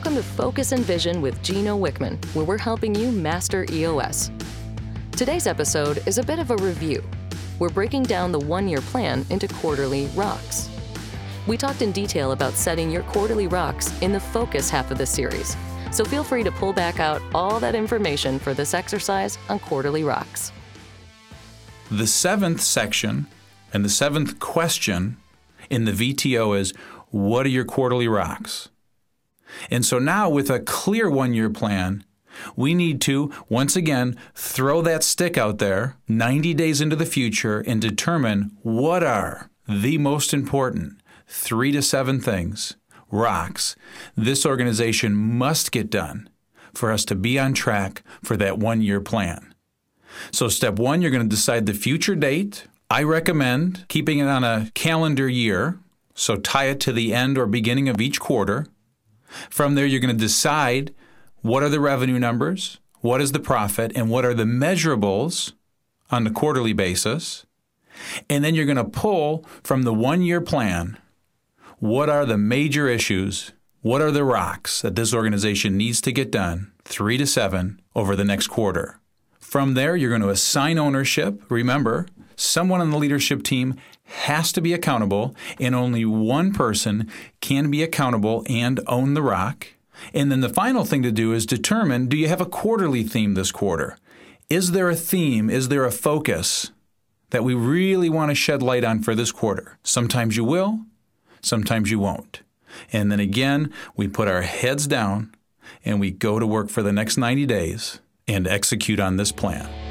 Welcome to Focus and Vision with Gino Wickman, where we're helping you master EOS. Today's episode is a bit of a review. We're breaking down the one year plan into quarterly rocks. We talked in detail about setting your quarterly rocks in the focus half of the series, so feel free to pull back out all that information for this exercise on quarterly rocks. The seventh section and the seventh question in the VTO is What are your quarterly rocks? And so now, with a clear one year plan, we need to, once again, throw that stick out there 90 days into the future and determine what are the most important three to seven things, rocks, this organization must get done for us to be on track for that one year plan. So, step one, you're going to decide the future date. I recommend keeping it on a calendar year, so tie it to the end or beginning of each quarter. From there, you're going to decide what are the revenue numbers, what is the profit, and what are the measurables on the quarterly basis. And then you're going to pull from the one year plan what are the major issues, what are the rocks that this organization needs to get done, three to seven, over the next quarter. From there, you're going to assign ownership. Remember, someone on the leadership team has to be accountable, and only one person can be accountable and own the rock. And then the final thing to do is determine do you have a quarterly theme this quarter? Is there a theme? Is there a focus that we really want to shed light on for this quarter? Sometimes you will, sometimes you won't. And then again, we put our heads down and we go to work for the next 90 days and execute on this plan.